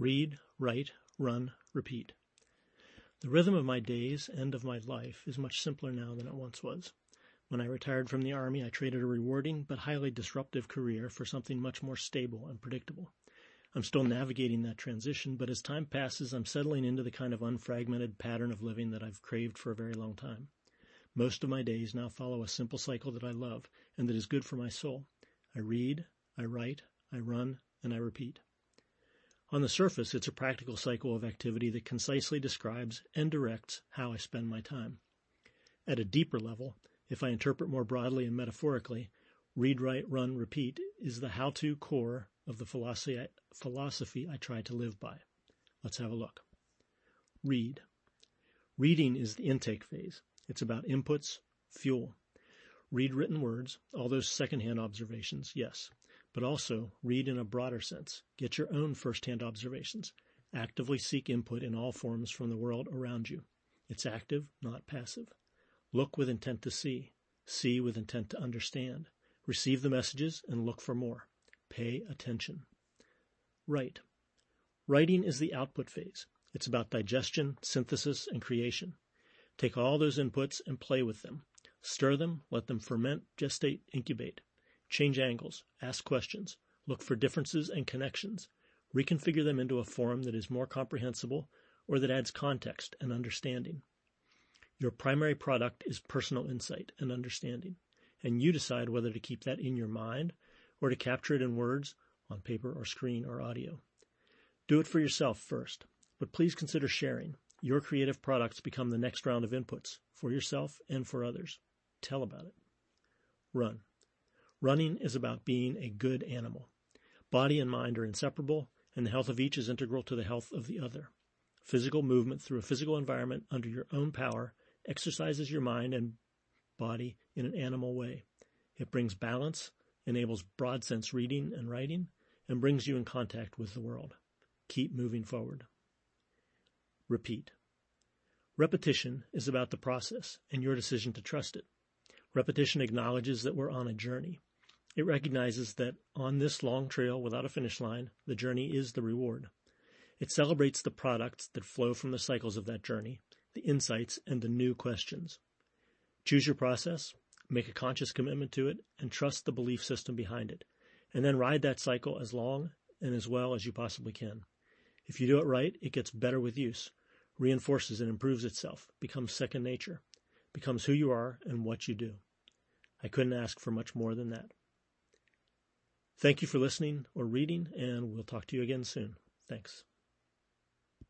Read, write, run, repeat. The rhythm of my days and of my life is much simpler now than it once was. When I retired from the Army, I traded a rewarding but highly disruptive career for something much more stable and predictable. I'm still navigating that transition, but as time passes, I'm settling into the kind of unfragmented pattern of living that I've craved for a very long time. Most of my days now follow a simple cycle that I love and that is good for my soul. I read, I write, I run, and I repeat. On the surface, it's a practical cycle of activity that concisely describes and directs how I spend my time. At a deeper level, if I interpret more broadly and metaphorically, read, write, run, repeat is the how-to core of the philosophy I, philosophy I try to live by. Let's have a look. Read. Reading is the intake phase. It's about inputs, fuel. Read written words, all those secondhand observations, yes but also read in a broader sense. Get your own first-hand observations. Actively seek input in all forms from the world around you. It's active, not passive. Look with intent to see. See with intent to understand. Receive the messages and look for more. Pay attention. Write. Writing is the output phase. It's about digestion, synthesis, and creation. Take all those inputs and play with them. Stir them, let them ferment, gestate, incubate. Change angles, ask questions, look for differences and connections, reconfigure them into a form that is more comprehensible or that adds context and understanding. Your primary product is personal insight and understanding, and you decide whether to keep that in your mind or to capture it in words on paper or screen or audio. Do it for yourself first, but please consider sharing. Your creative products become the next round of inputs for yourself and for others. Tell about it. Run. Running is about being a good animal. Body and mind are inseparable, and the health of each is integral to the health of the other. Physical movement through a physical environment under your own power exercises your mind and body in an animal way. It brings balance, enables broad sense reading and writing, and brings you in contact with the world. Keep moving forward. Repeat. Repetition is about the process and your decision to trust it. Repetition acknowledges that we're on a journey. It recognizes that on this long trail without a finish line, the journey is the reward. It celebrates the products that flow from the cycles of that journey, the insights, and the new questions. Choose your process, make a conscious commitment to it, and trust the belief system behind it, and then ride that cycle as long and as well as you possibly can. If you do it right, it gets better with use, reinforces and improves itself, becomes second nature, becomes who you are and what you do. I couldn't ask for much more than that. Thank you for listening or reading, and we'll talk to you again soon. Thanks.